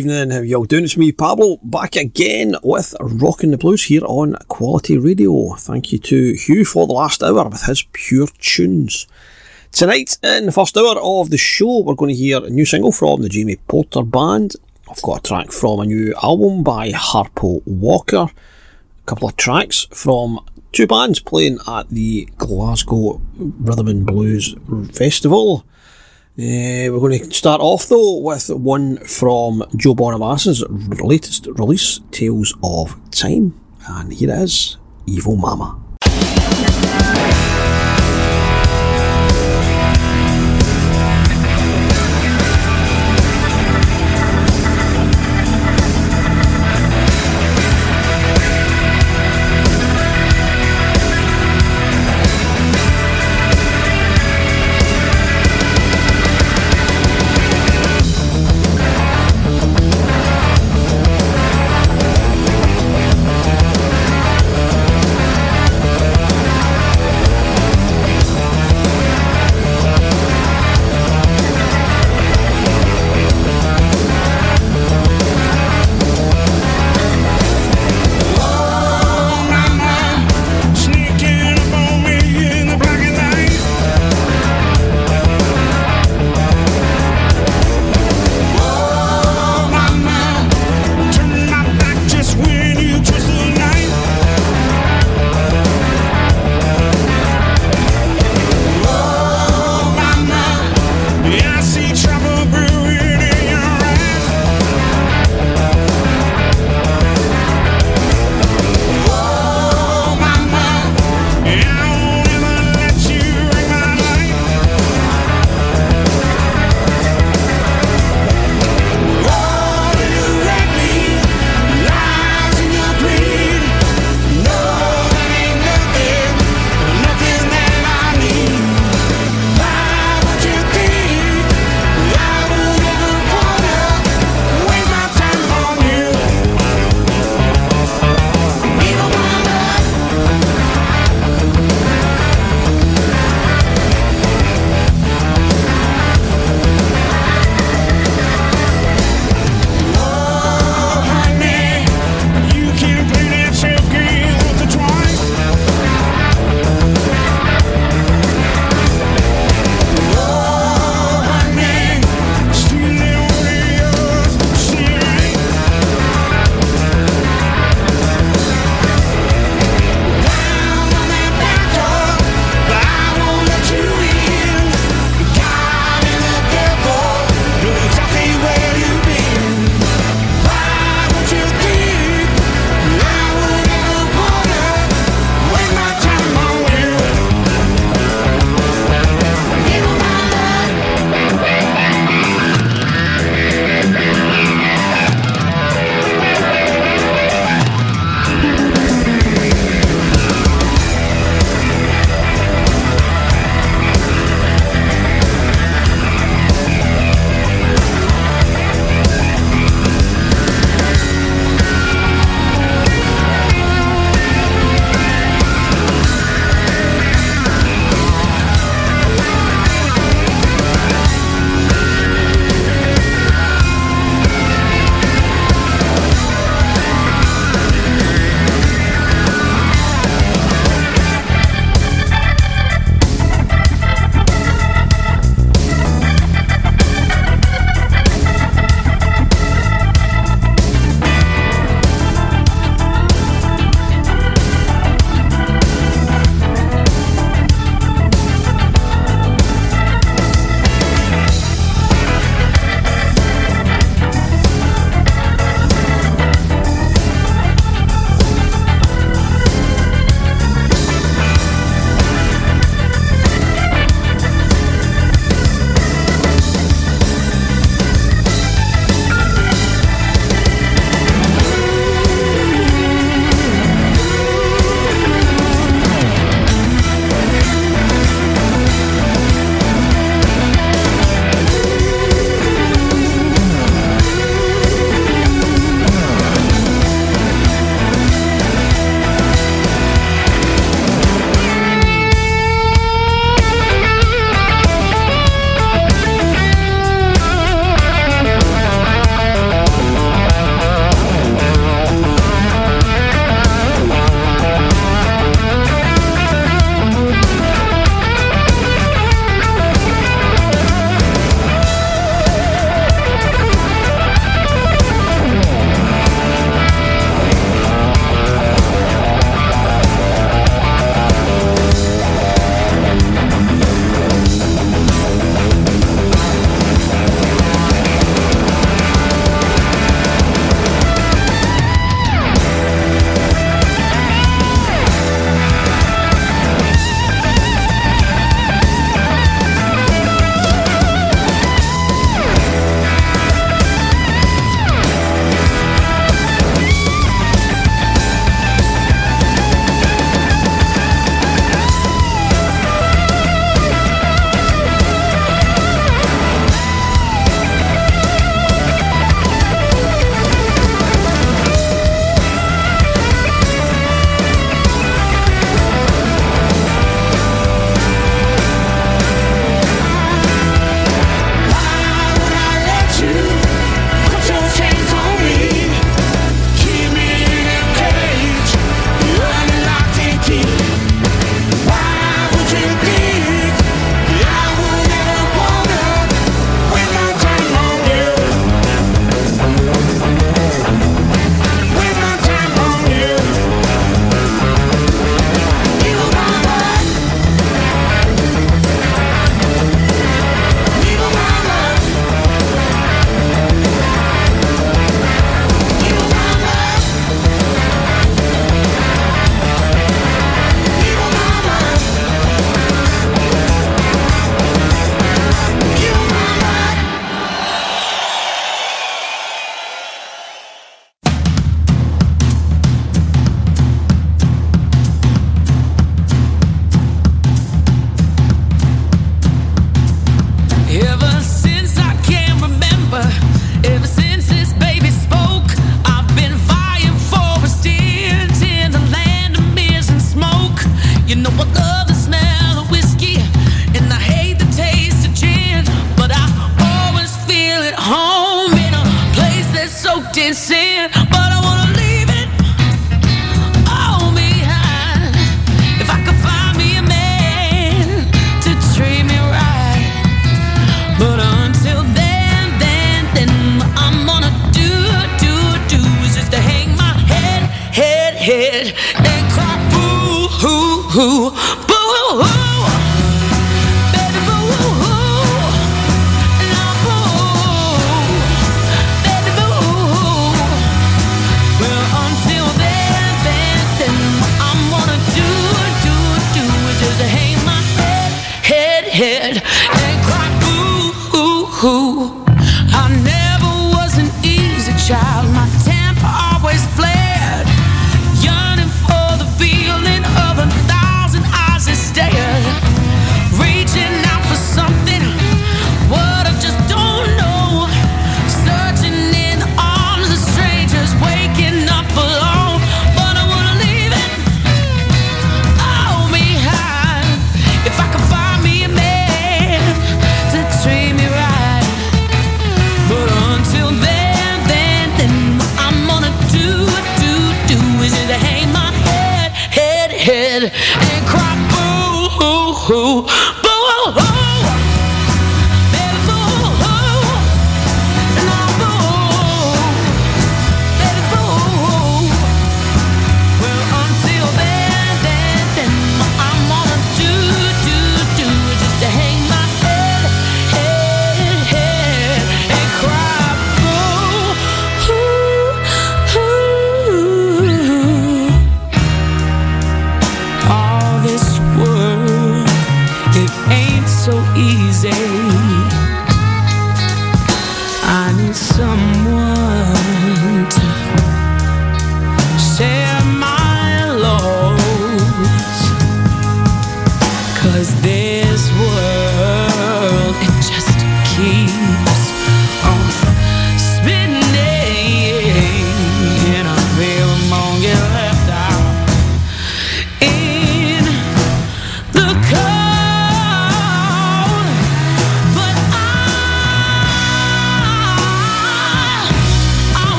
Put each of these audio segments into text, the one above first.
evening, how y'all doing? It's me, Pablo, back again with Rockin' the Blues here on Quality Radio. Thank you to Hugh for the last hour with his pure tunes. Tonight, in the first hour of the show, we're going to hear a new single from the Jamie Porter Band. I've got a track from a new album by Harpo Walker, a couple of tracks from two bands playing at the Glasgow Rhythm and Blues Festival. Uh, we're going to start off though with one from Joe Bonamassa's latest release, Tales of Time, and here is, Evil Mama.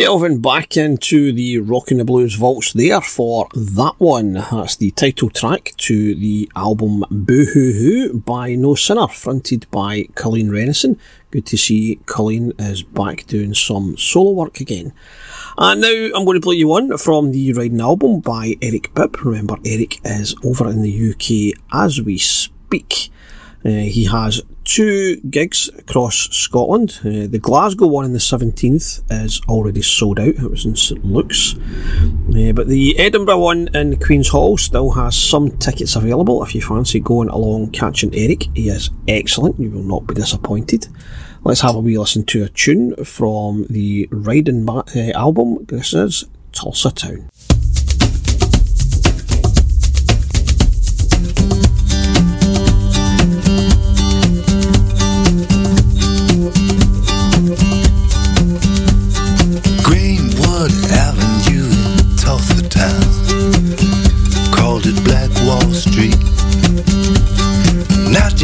Delving back into the Rockin' the Blues vaults there for that one. That's the title track to the album Boo Hoo Hoo by No Sinner, fronted by Colleen Rennison. Good to see Colleen is back doing some solo work again. And now I'm going to play you one from the Ridin' album by Eric Bibb. Remember, Eric is over in the UK as we speak. Uh, he has two gigs across Scotland. Uh, the Glasgow one on the 17th is already sold out. It was in St Luke's. Uh, but the Edinburgh one in Queen's Hall still has some tickets available if you fancy going along catching Eric. He is excellent. You will not be disappointed. Let's have a wee listen to a tune from the Ridin' uh, album. This is Tulsa Town.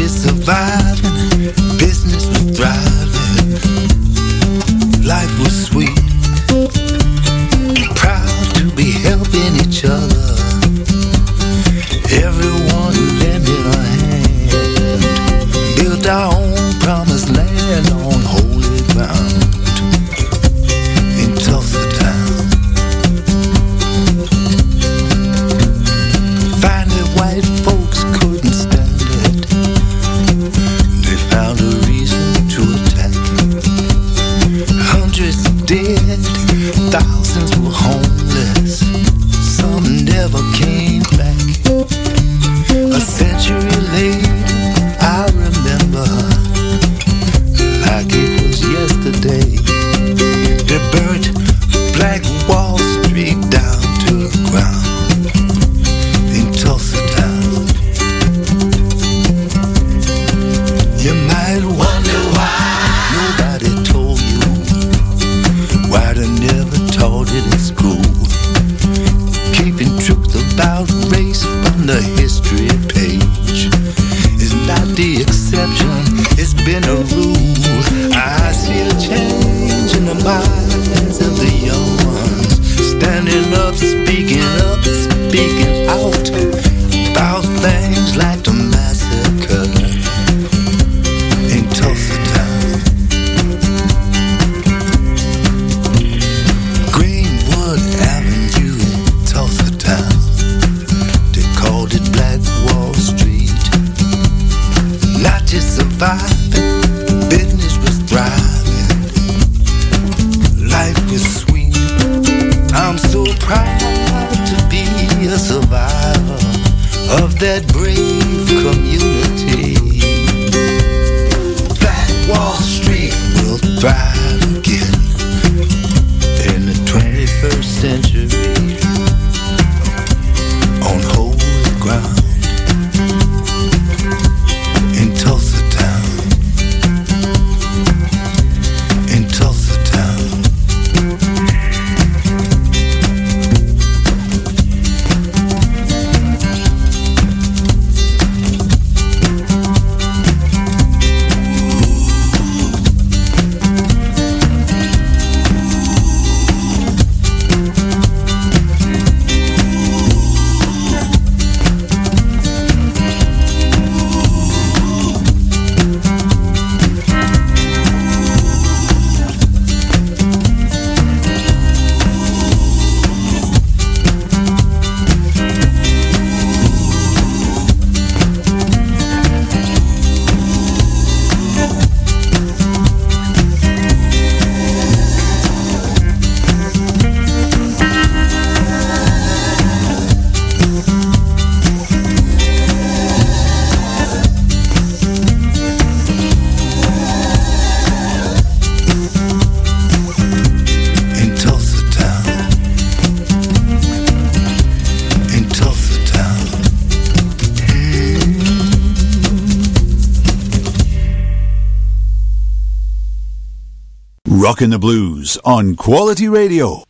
surviving, business was thriving, life was sweet. Proud to be helping each other. On Quality Radio.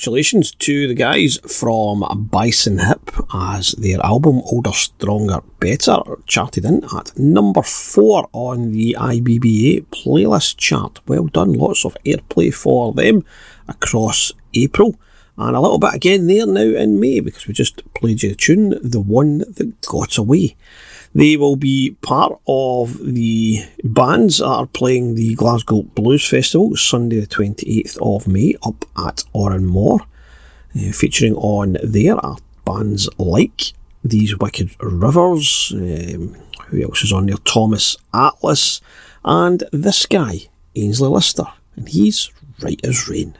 Congratulations to the guys from Bison Hip as their album Older, Stronger, Better charted in at number four on the IBBA playlist chart. Well done, lots of airplay for them across April. And a little bit again there now in May because we just played you the tune, The One That Got Away. They will be part of the bands that are playing the Glasgow Blues Festival Sunday the 28th of May up at Oran Mor. Uh, featuring on there are bands like These Wicked Rivers, um, who else is on there? Thomas Atlas, and this guy, Aynsley Lister, and he's right as rain.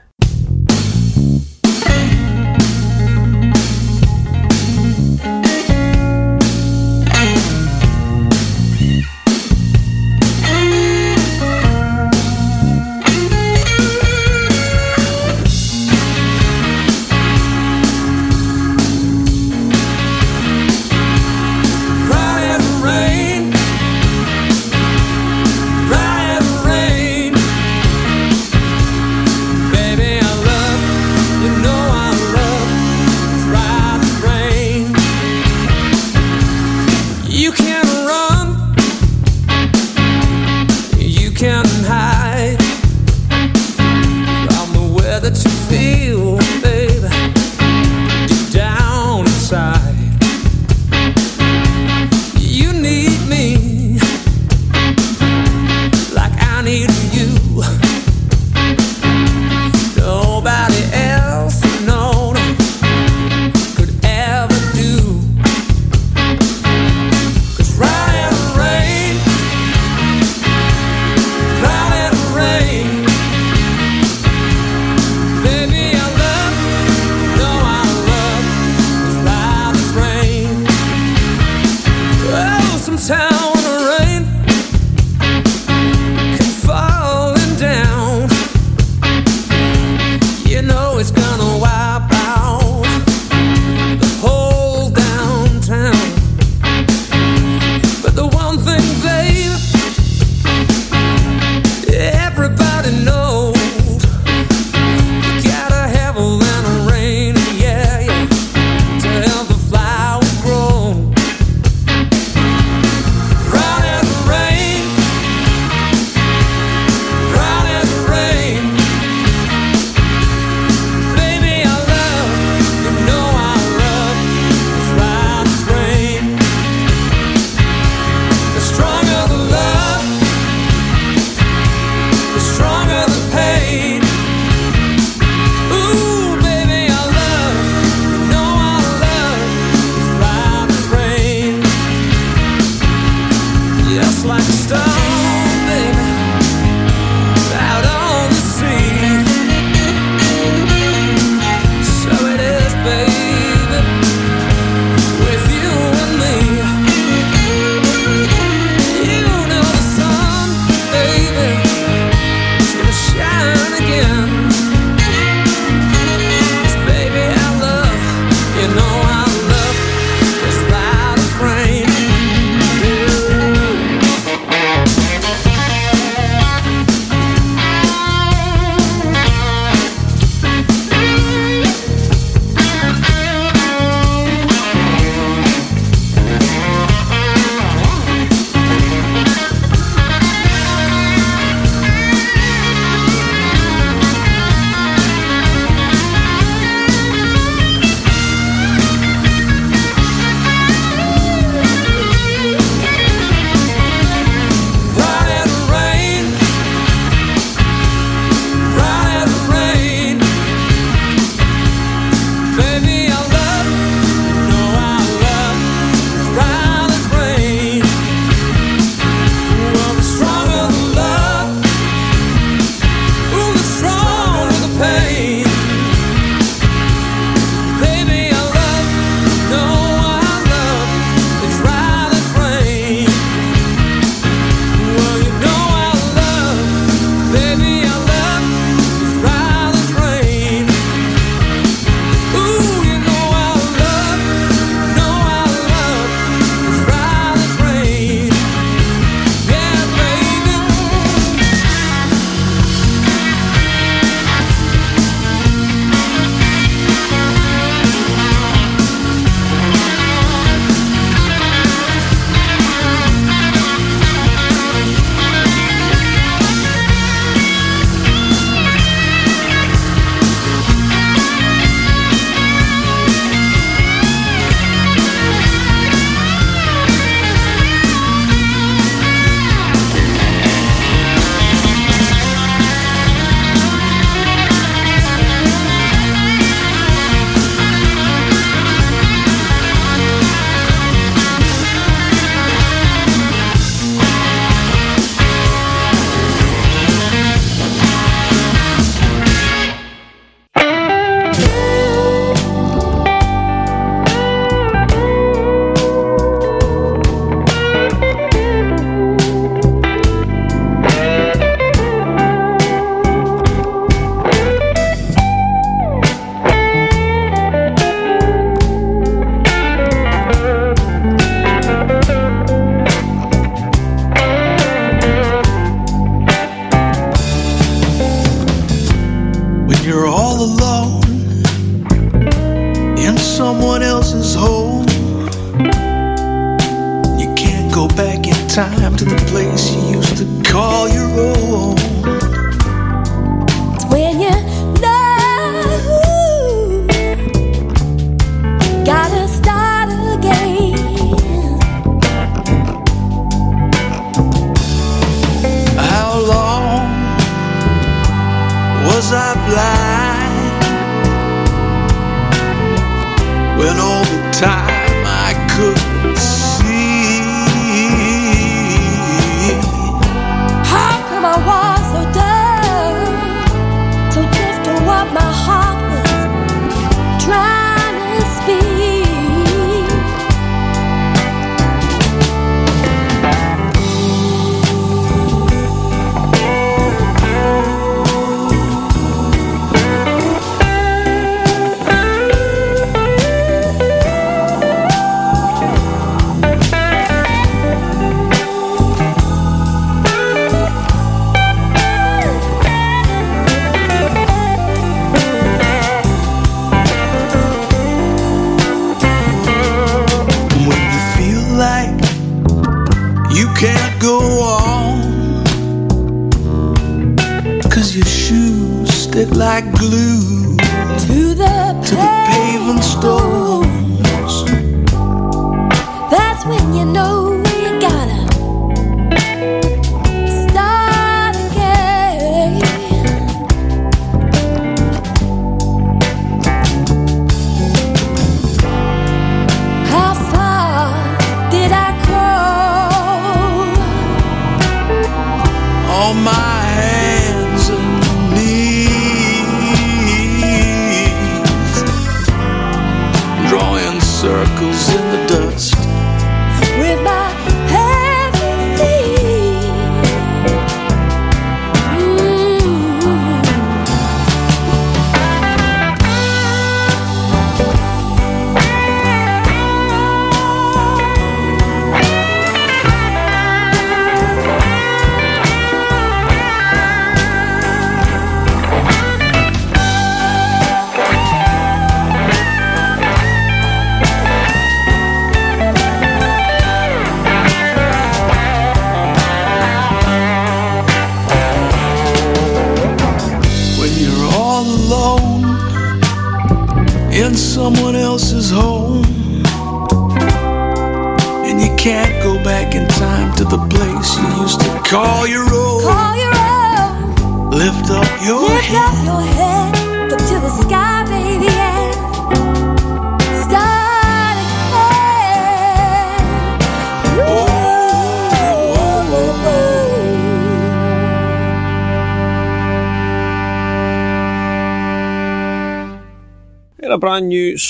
Like glue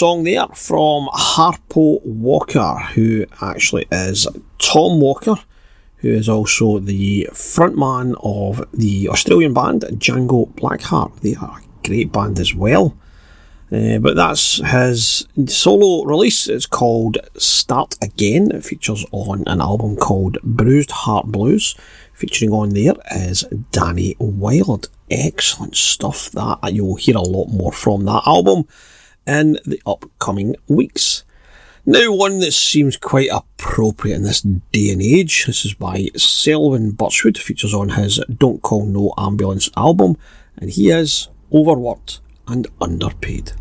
song there from Harpo Walker, who actually is Tom Walker, who is also the frontman of the Australian band Django Blackheart. They are a great band as well. Uh, but that's his solo release. It's called Start Again. It features on an album called Bruised Heart Blues. Featuring on there is Danny Wild. Excellent stuff. That you'll hear a lot more from that album in the upcoming weeks. Now, one that seems quite appropriate in this day and age. This is by Selwyn Birchwood. Features on his Don't Call No Ambulance album, and he is overworked and underpaid.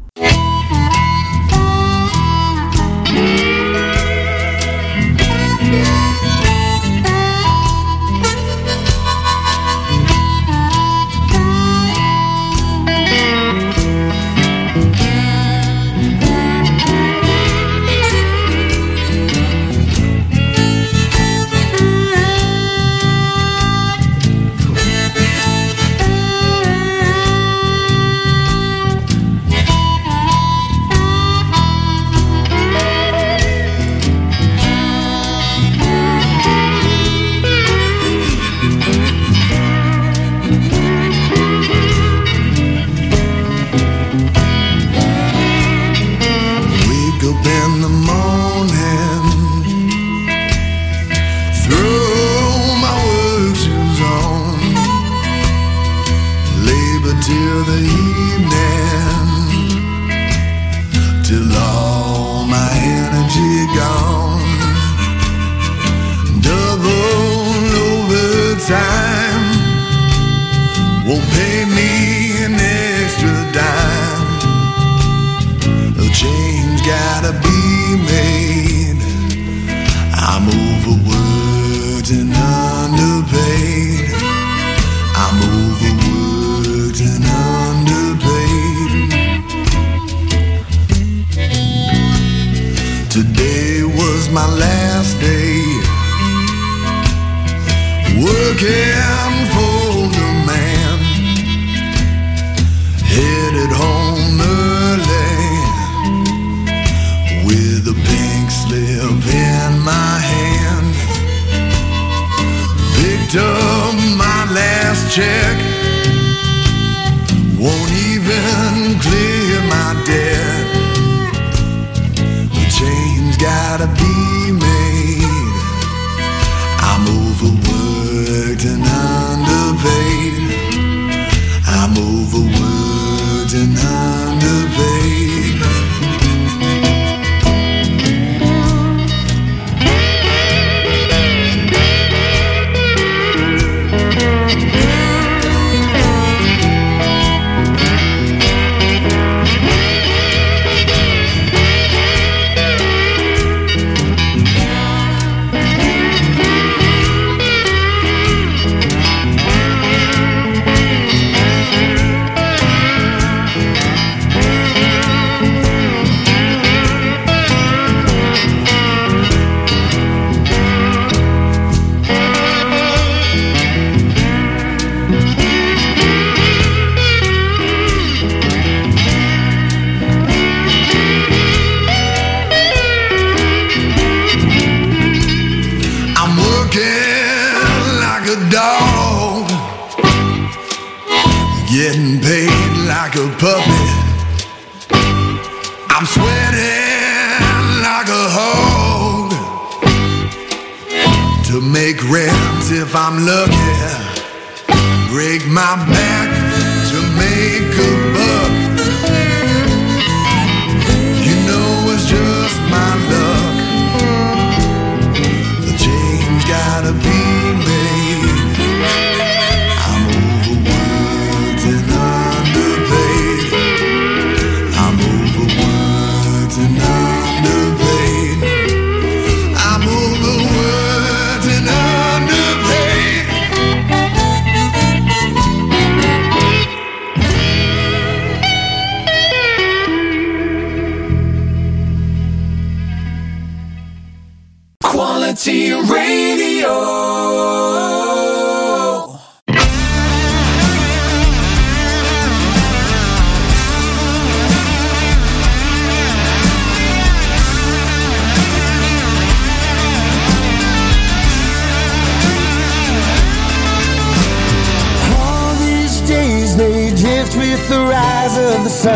changed with the rise of the sun.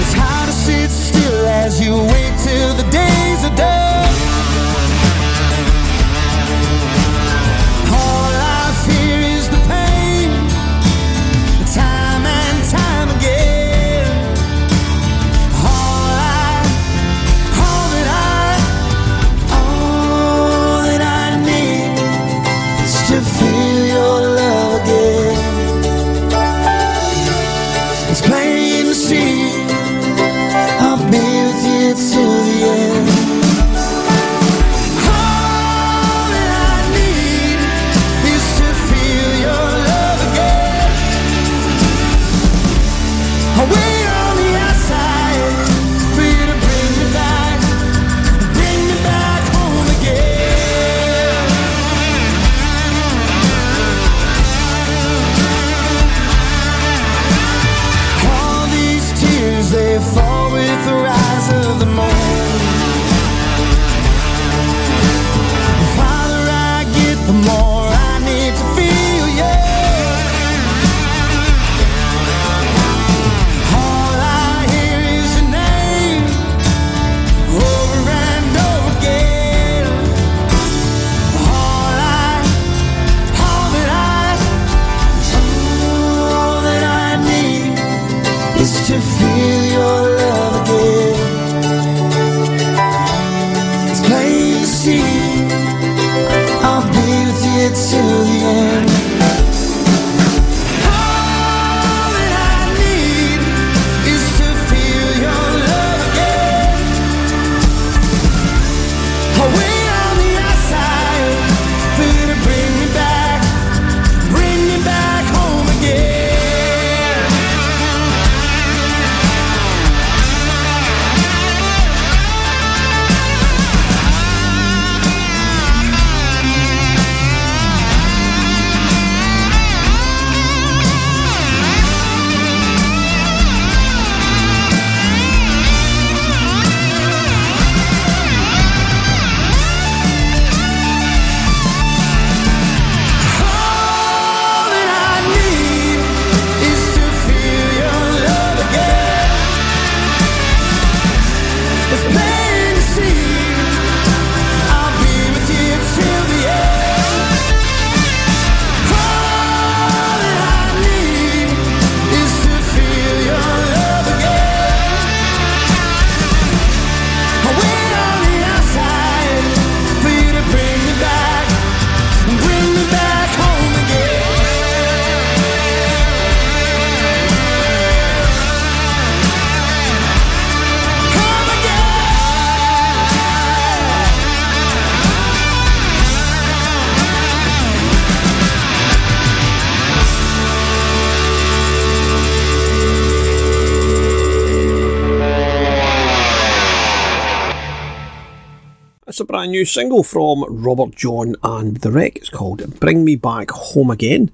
It's hard to sit still as you wait till the days are done. A new single from Robert Jon and The Wreck. It's called Bring Me Back Home Again.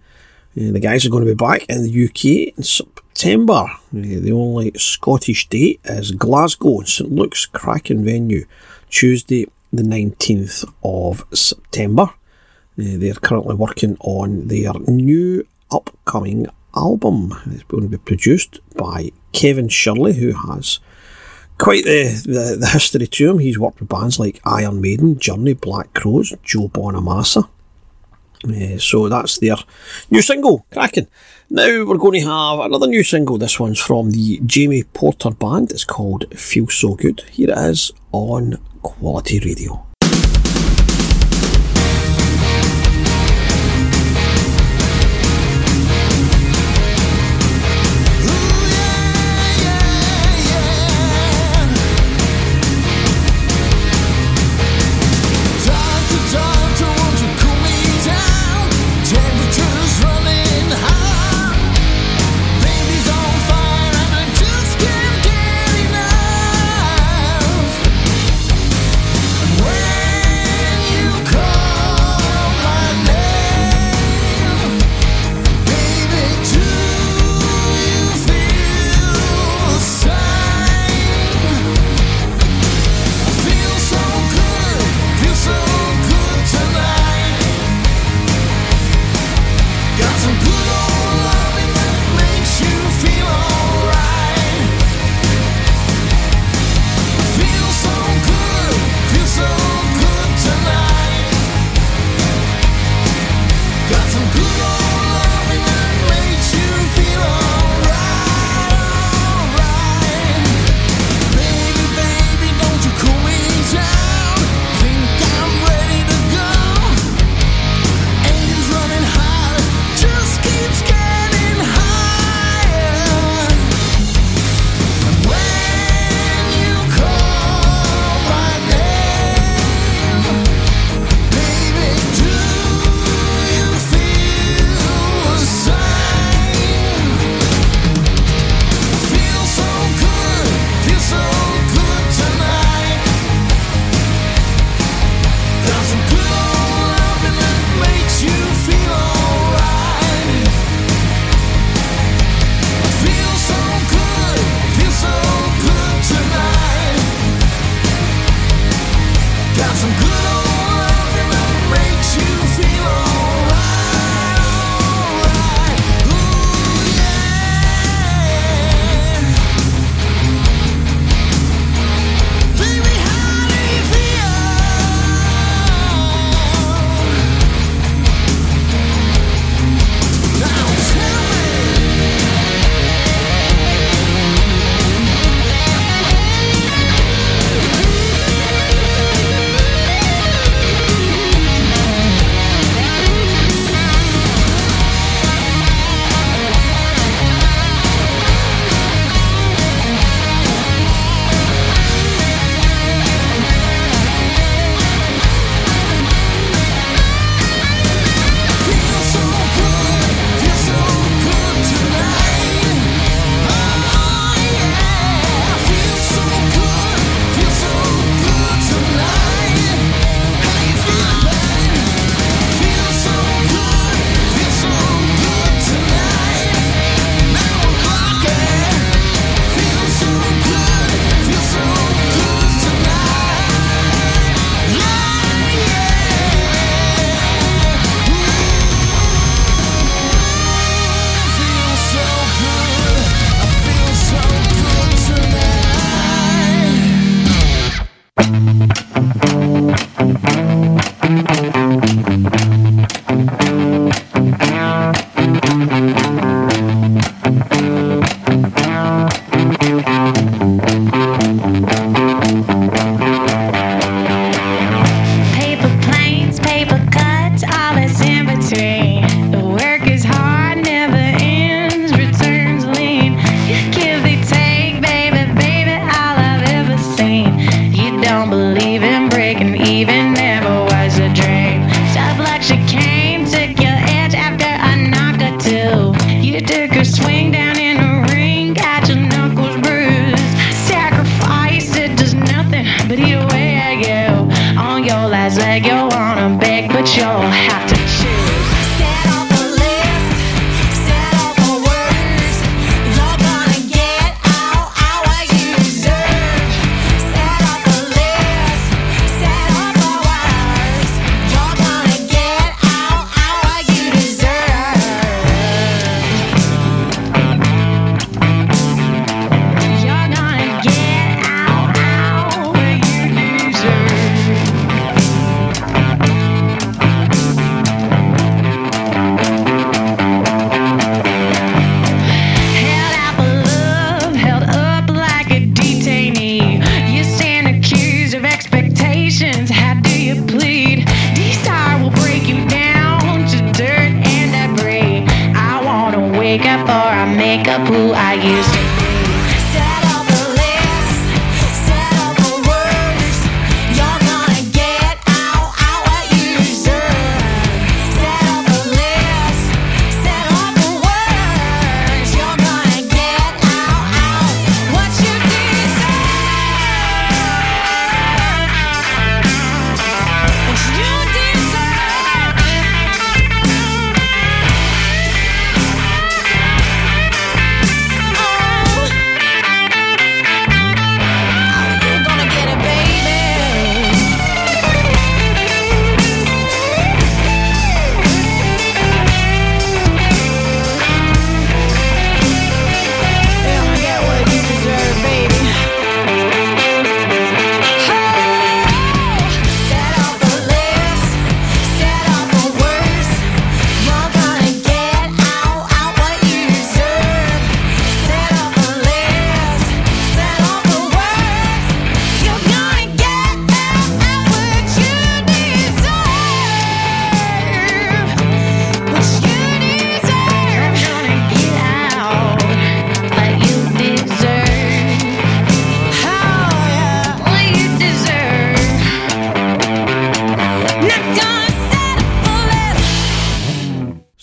Uh, the guys are going to be back in the UK in September. Uh, the only Scottish date is Glasgow, St Luke's Kraken venue, Tuesday, the 19th of September. Uh, they're currently working on their new upcoming album. It's going to be produced by Kevin Shirley, who has quite the, the, the history to him. He's worked with bands like Iron Maiden, Journey, Black Crowes, Joe Bonamassa. Uh, so that's their new single, cracking. Now we're going to have another new single. This one's from the Jamie Porter Band. It's called Feel So Good. Here it is on Quality Radio.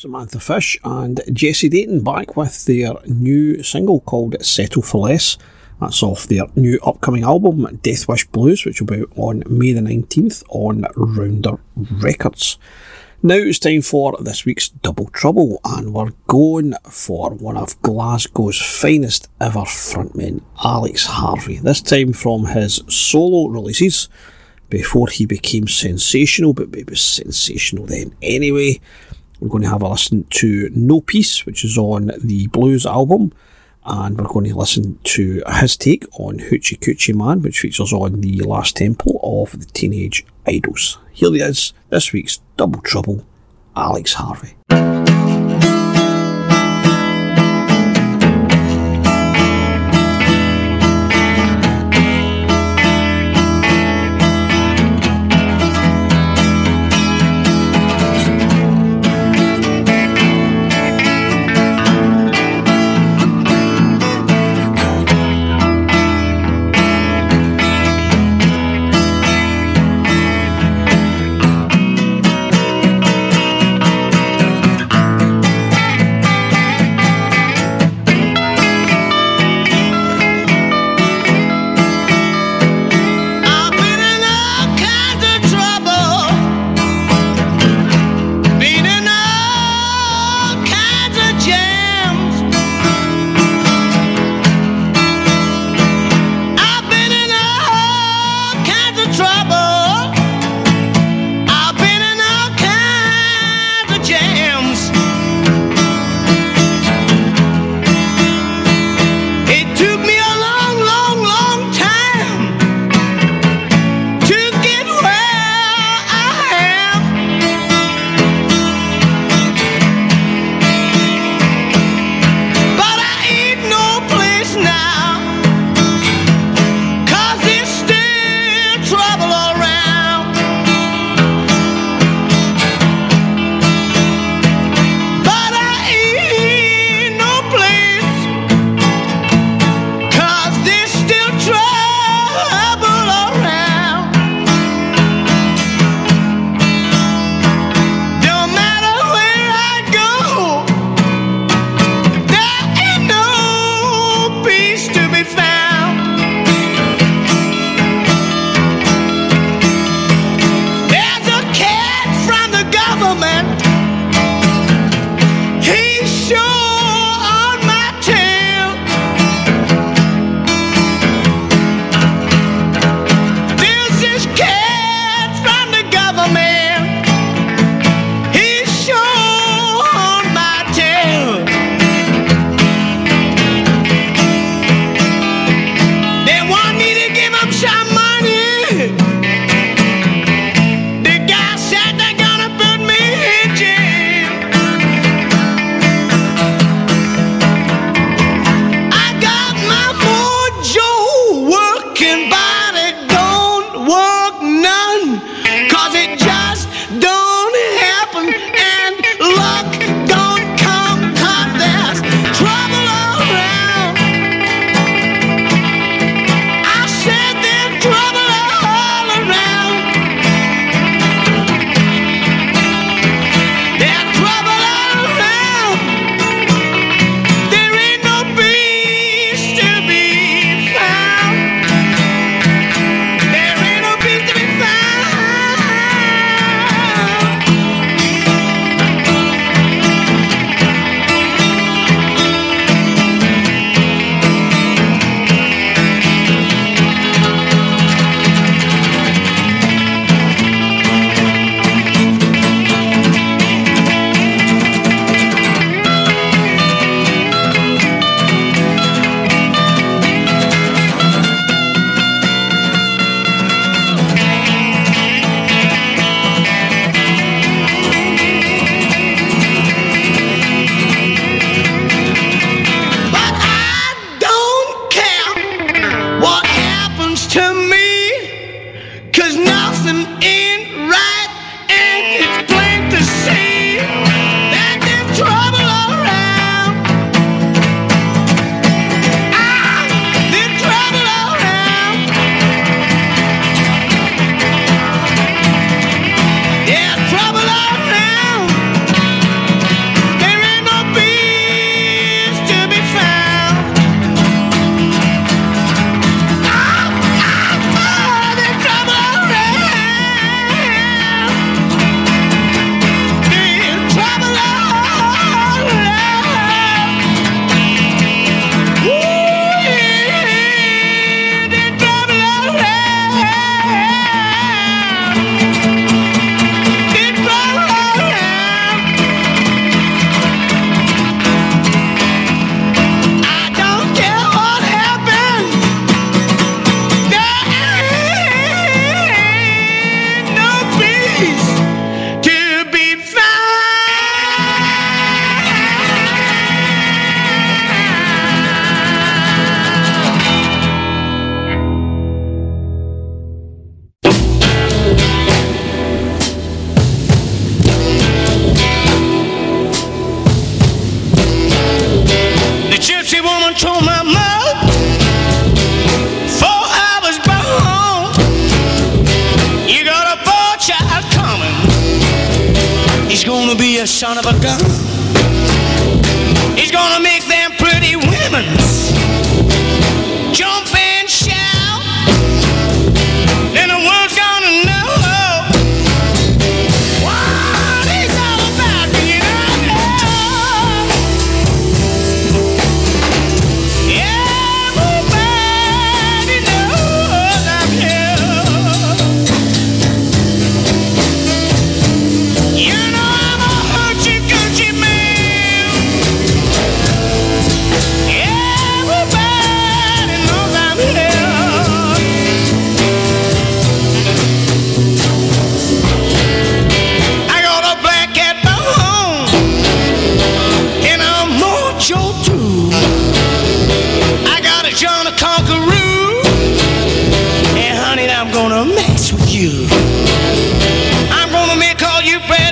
Samantha Fish and Jesse Dayton back with their new single called Settle for Less. That's off their new upcoming album, Death Wish Blues, which will be on May the 19th on Rounder Records. Now it's time for this week's Double Trouble, and we're going for one of Glasgow's finest ever frontmen, Alex Harvey. This time from his solo releases before he became sensational, but was sensational then anyway. We're going to have a listen to No Peace, which is on the Blues album, and we're going to listen to his take on Hoochie Coochie Man, which features on the last temple of the Teenage Idols. Here he is, this week's Double Trouble, Alex Harvey.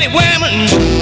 Pretty women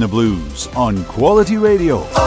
The Blues on Quality Radio.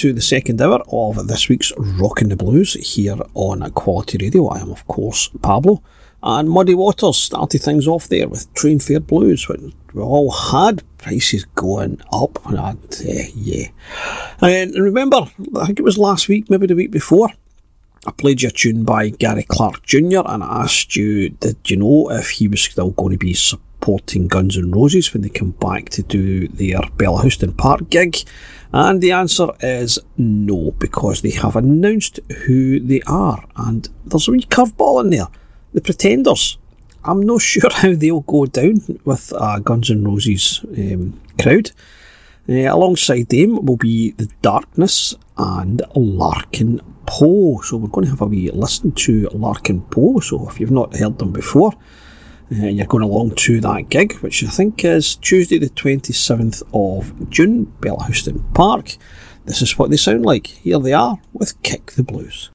To the second hour of this week's Rockin' the Blues here on Quality Radio. I am, of course, Pablo. And Muddy Waters started things off there with Train Fare Blues, when we all had prices going up. And uh, yeah. And remember, I think it was last week, maybe the week before, I played you a tune by Gary Clark Jr. and I asked you, did you know if he was still going to be supporting Guns N' Roses when they come back to do their Bellahouston Park gig? And the answer is no, because they have announced who they are. And there's a wee curveball in there. The Pretenders. I'm not sure how they'll go down with uh, Guns N' Roses um, crowd. Uh, alongside them will be The Darkness and Larkin Poe. So we're going to have a wee listen to Larkin Poe. So if you've not heard them before, uh, you're going along to that gig, which I think is Tuesday, the 27th of June, Bellahouston Park. This is what they sound like. Here they are with Kick the Blues.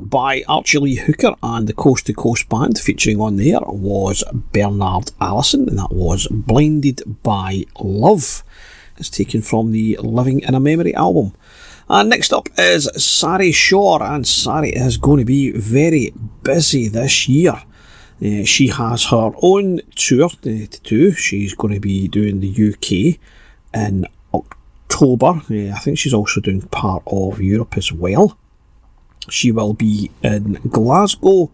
By Archie Lee Hooker and the Coast to Coast Band. Featuring on there was Bernard Allison, and that was Blinded by Love. It's taken from the Living in a Memory album. And next up is Sari Schorr, and Sari is going to be very busy this year. Uh, she has her own tour to do. She's going to be doing the UK in October. Uh, I think she's also doing part of Europe as well. She will be in Glasgow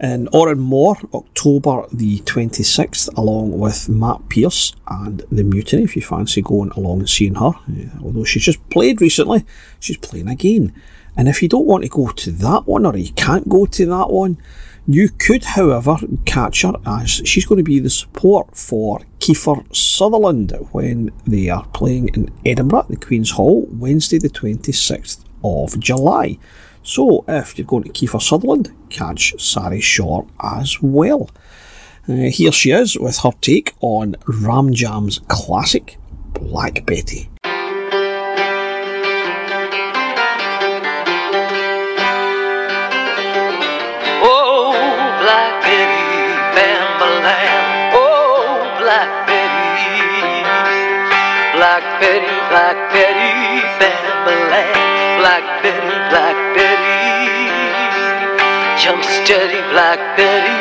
in Oran Mor, October the 26th, along with Matt Pearce and the Mutiny, if you fancy going along and seeing her. Uh, although she's just played recently, she's playing again. And if you don't want to go to that one, or you can't go to that one, you could, however, catch her as she's going to be the support for Kiefer Sutherland when they are playing in Edinburgh the Queen's Hall, Wednesday the 26th of July. So if you're going to Kiefer Sutherland, catch Sari Schorr as well. Uh, here she is with her take on Ram Jam's classic Black Betty. Oh, Black Betty, Bambalam. Oh, Black Betty. Black Betty, Black Betty, Bambalam. Black Betty, Black Betty. Jump steady, Black Betty,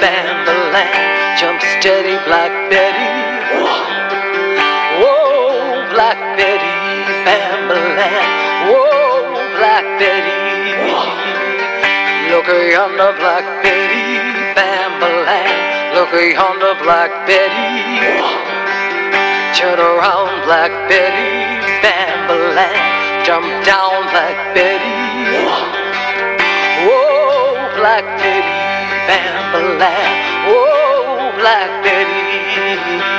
Bambalam. Jump steady, Black Betty. Whoa, Black Betty, Bambalam. Whoa, Black Betty. Look yonder, Black Betty, Bambalam. Look yonder, Black Betty. Turn around, Black Betty, Bambalam. Jump down, Black Betty. Black Betty, Bambalam. Whoa, oh, Black Betty.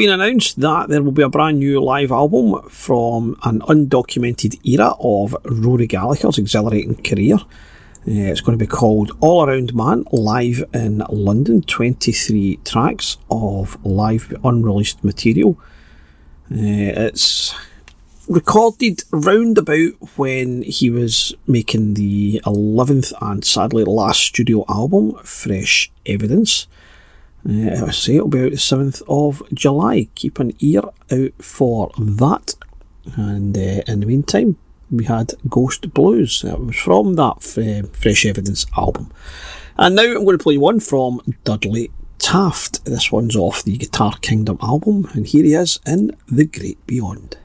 Been announced that there will be a brand new live album from an undocumented era of Rory Gallagher's exhilarating career. Uh, it's going to be called All Around Man Live in London 23 tracks of live unreleased material. Uh, it's recorded round about when he was making the 11th and sadly last studio album, Fresh Evidence. Uh, I say it'll be out the 7th of July. Keep an ear out for that. And uh, in the meantime, we had Ghost Blues. That was from that uh, Fresh Evidence album. And now I'm going to play one from Dudley Taft. This one's off the Guitar Kingdom album, and here he is in The Great Beyond.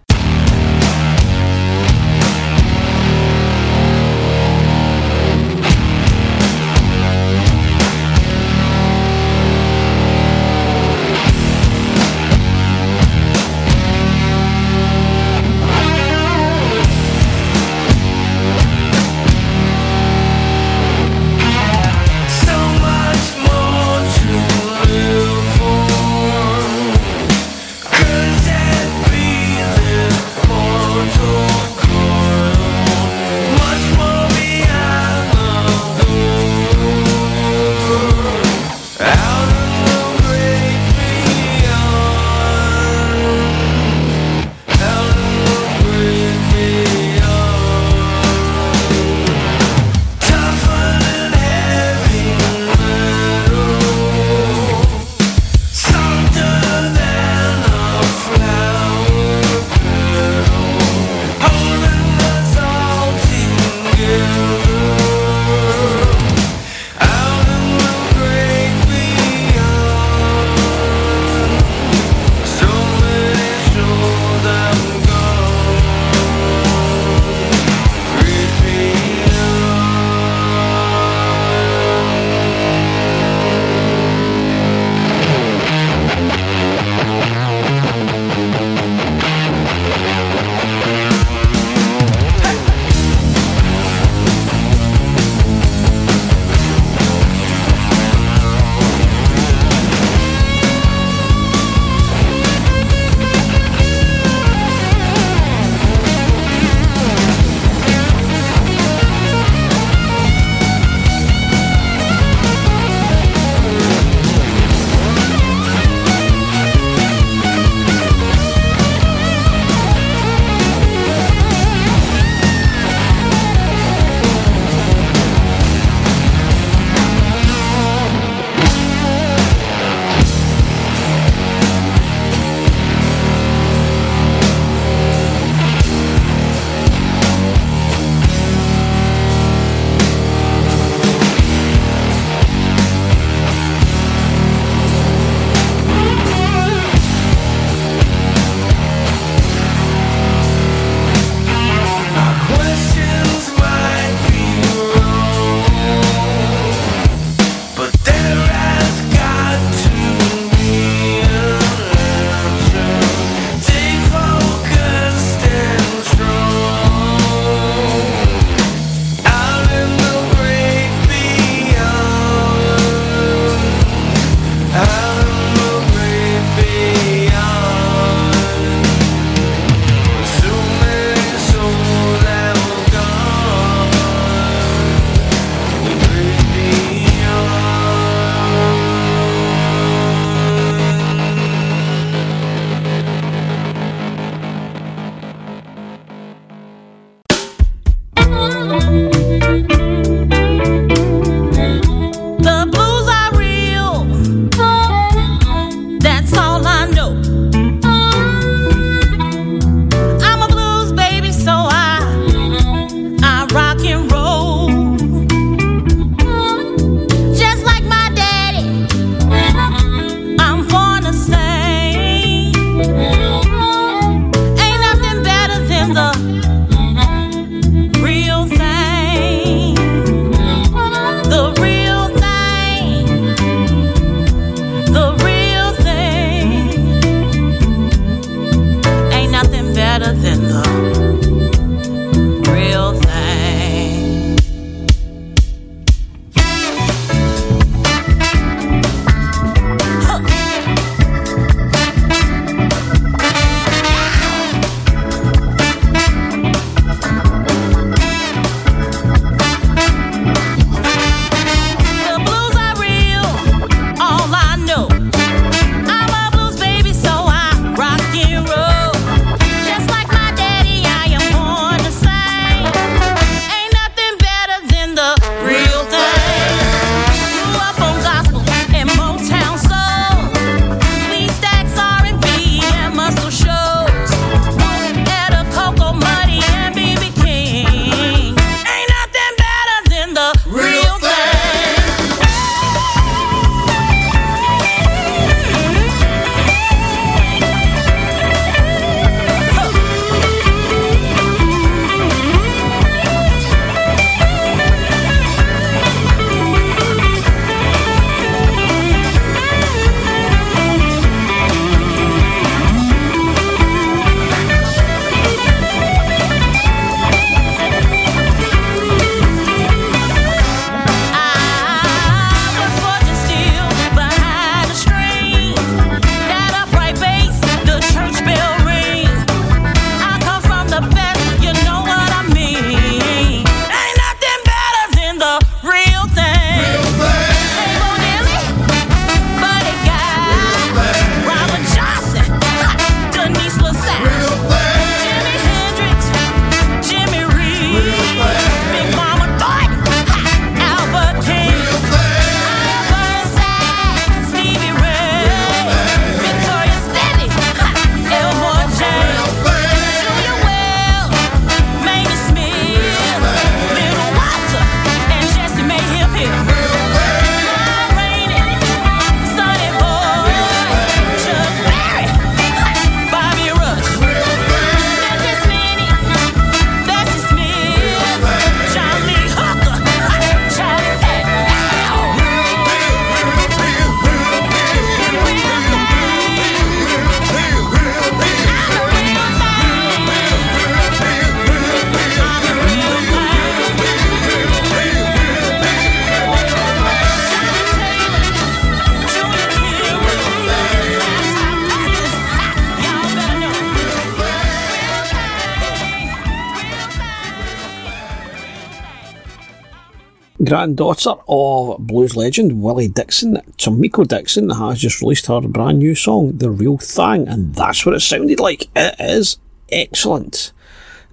Granddaughter of blues legend Willie Dixon, Tomiko Dixon, has just released her brand new song, The Real Thing, and that's what it sounded like. It is excellent.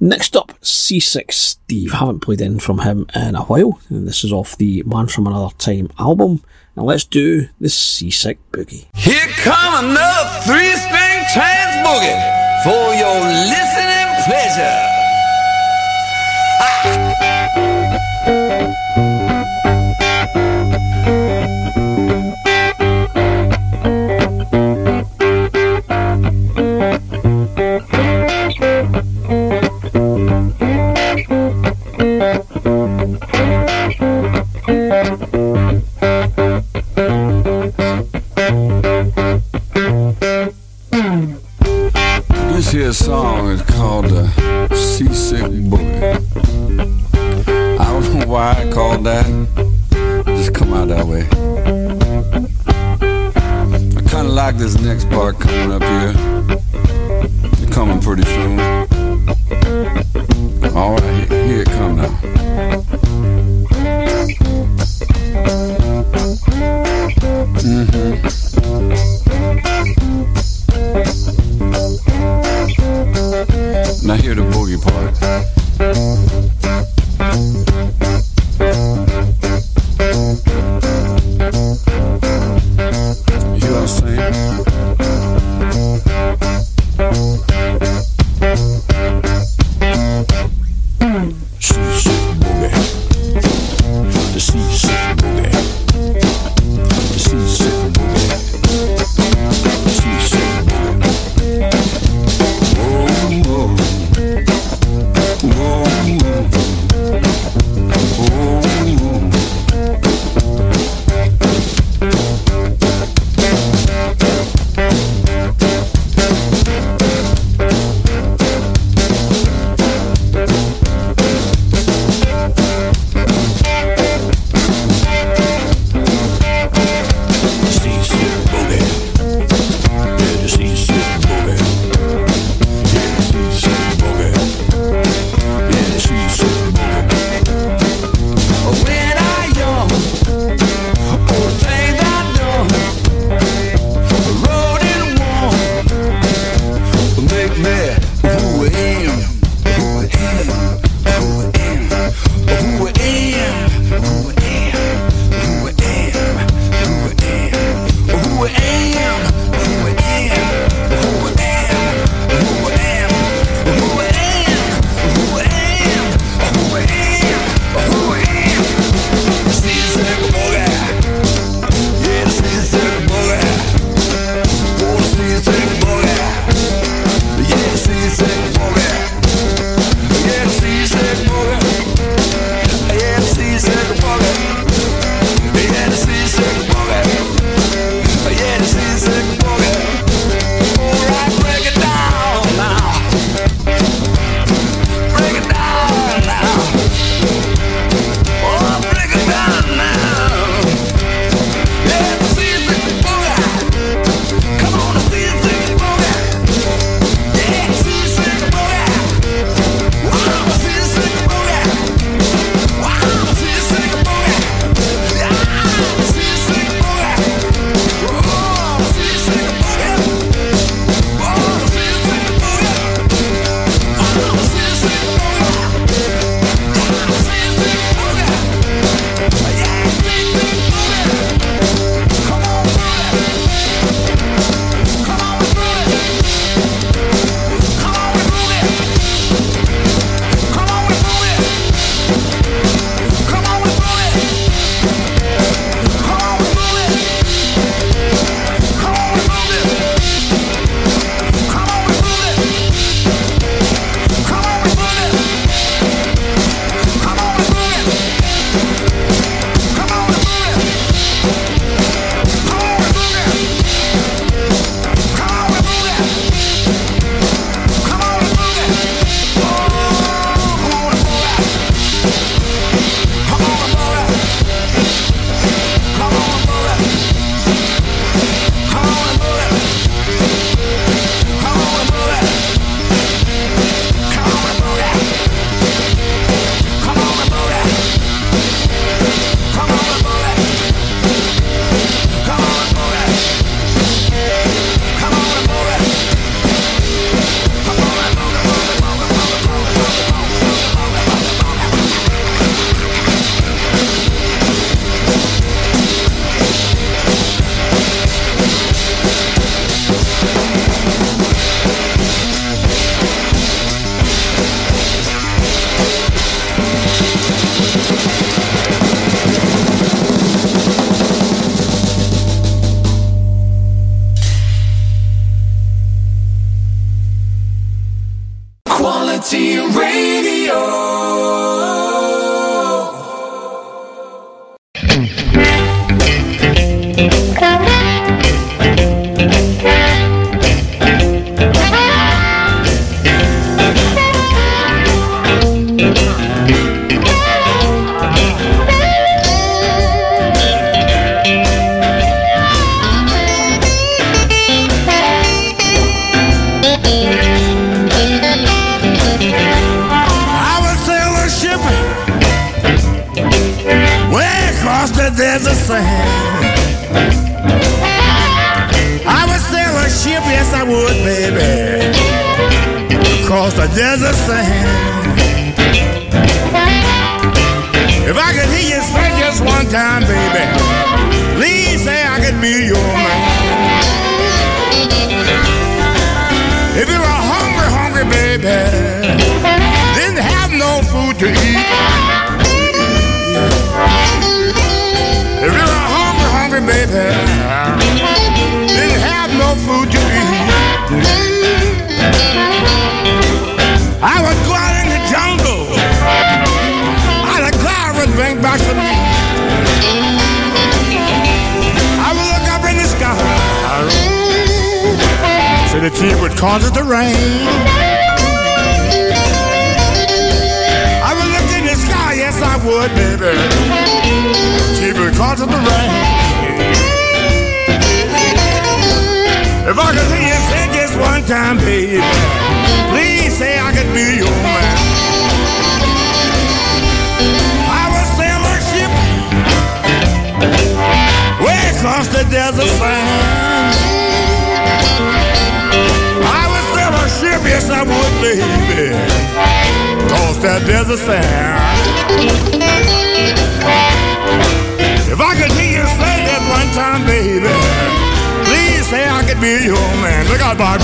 Next up, Seasick Steve. Haven't played in from him in a while, and this is off the Man from Another Time album. Now let's do the Seasick Boogie. Here come another three-string trans boogie for your listening pleasure. This song is called the Seasick Boogie. I don't know why I called that. Just come out that way. I kind of like this next part coming up here. It's coming pretty soon. All right, here it come now. time, baby. Please say I could be your man. I will sail a ship way across the desert sand. I would sail a ship, yes I would, baby. Across that desert sand. If I could hear you say that one time, baby say I could be your man. Look out, Bob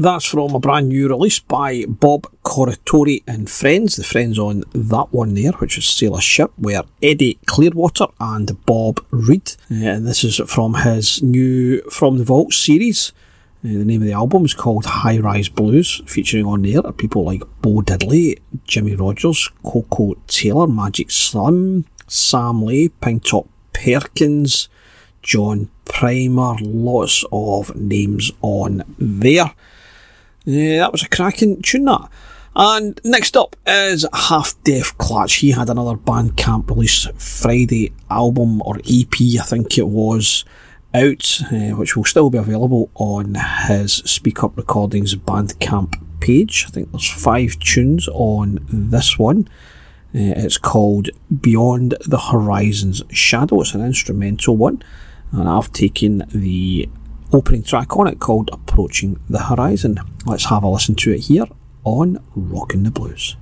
That's from a brand new release by Bob Corritore and Friends. The friends on that one there, which is Sail a Ship, were Eddy Clearwater and Bob Reed. Uh, and this is from his new From the Vault series. Uh, the name of the album is called High Rise Blues, featuring on there are people like Bo Diddley, Jimmy Rogers, Koko Taylor, Magic Slim, Sam Lay, Pinetop Perkins, John Primer, lots of names on there. Yeah, that was a cracking tune that. And next up is Half Deaf Clatch. He had another Bandcamp release Friday album or EP, I think it was, out, uh, which will still be available on his Speak Up Recordings Bandcamp page. I think there's five tunes on this one. Uh, it's called Beyond the Horizon's Shadow. It's an instrumental one, and I've taken the opening track on it called Approaching the Horizon. Let's have a listen to it here on Rockin' the Blues.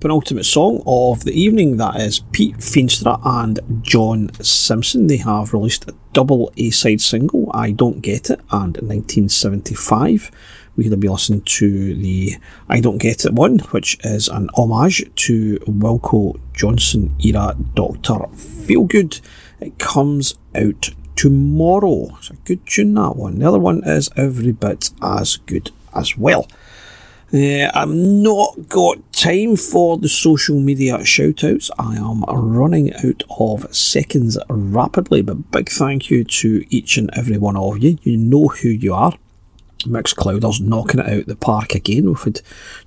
Penultimate song of the evening. That is Pete Feenstra and John Simpson. They have released a double A side single, I Don't Get It, and 1975 we could be listening to the I Don't Get It one, which is an homage to Wilko Johnson era Doctor Feelgood. It comes out tomorrow. It's a good tune, that one. The other one is every bit as good as well. Uh, I've not got time for the social media shoutouts. I am running out of seconds rapidly, but big thank you to each and every one of you. You know who you are. Mixclouders knocking it out the park again. We've had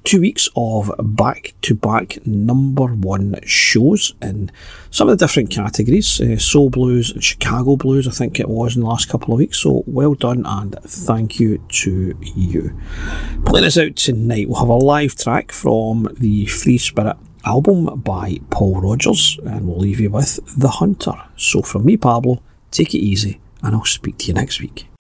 two weeks of back to back number one shows in some of the different categories uh, Soul Blues and Chicago Blues, I think it was in the last couple of weeks. So well done and thank you to you. Playing us out tonight, we'll have a live track from the Free Spirit album by Paul Rodgers, and we'll leave you with The Hunter. So from me, Pablo, take it easy, and I'll speak to you next week.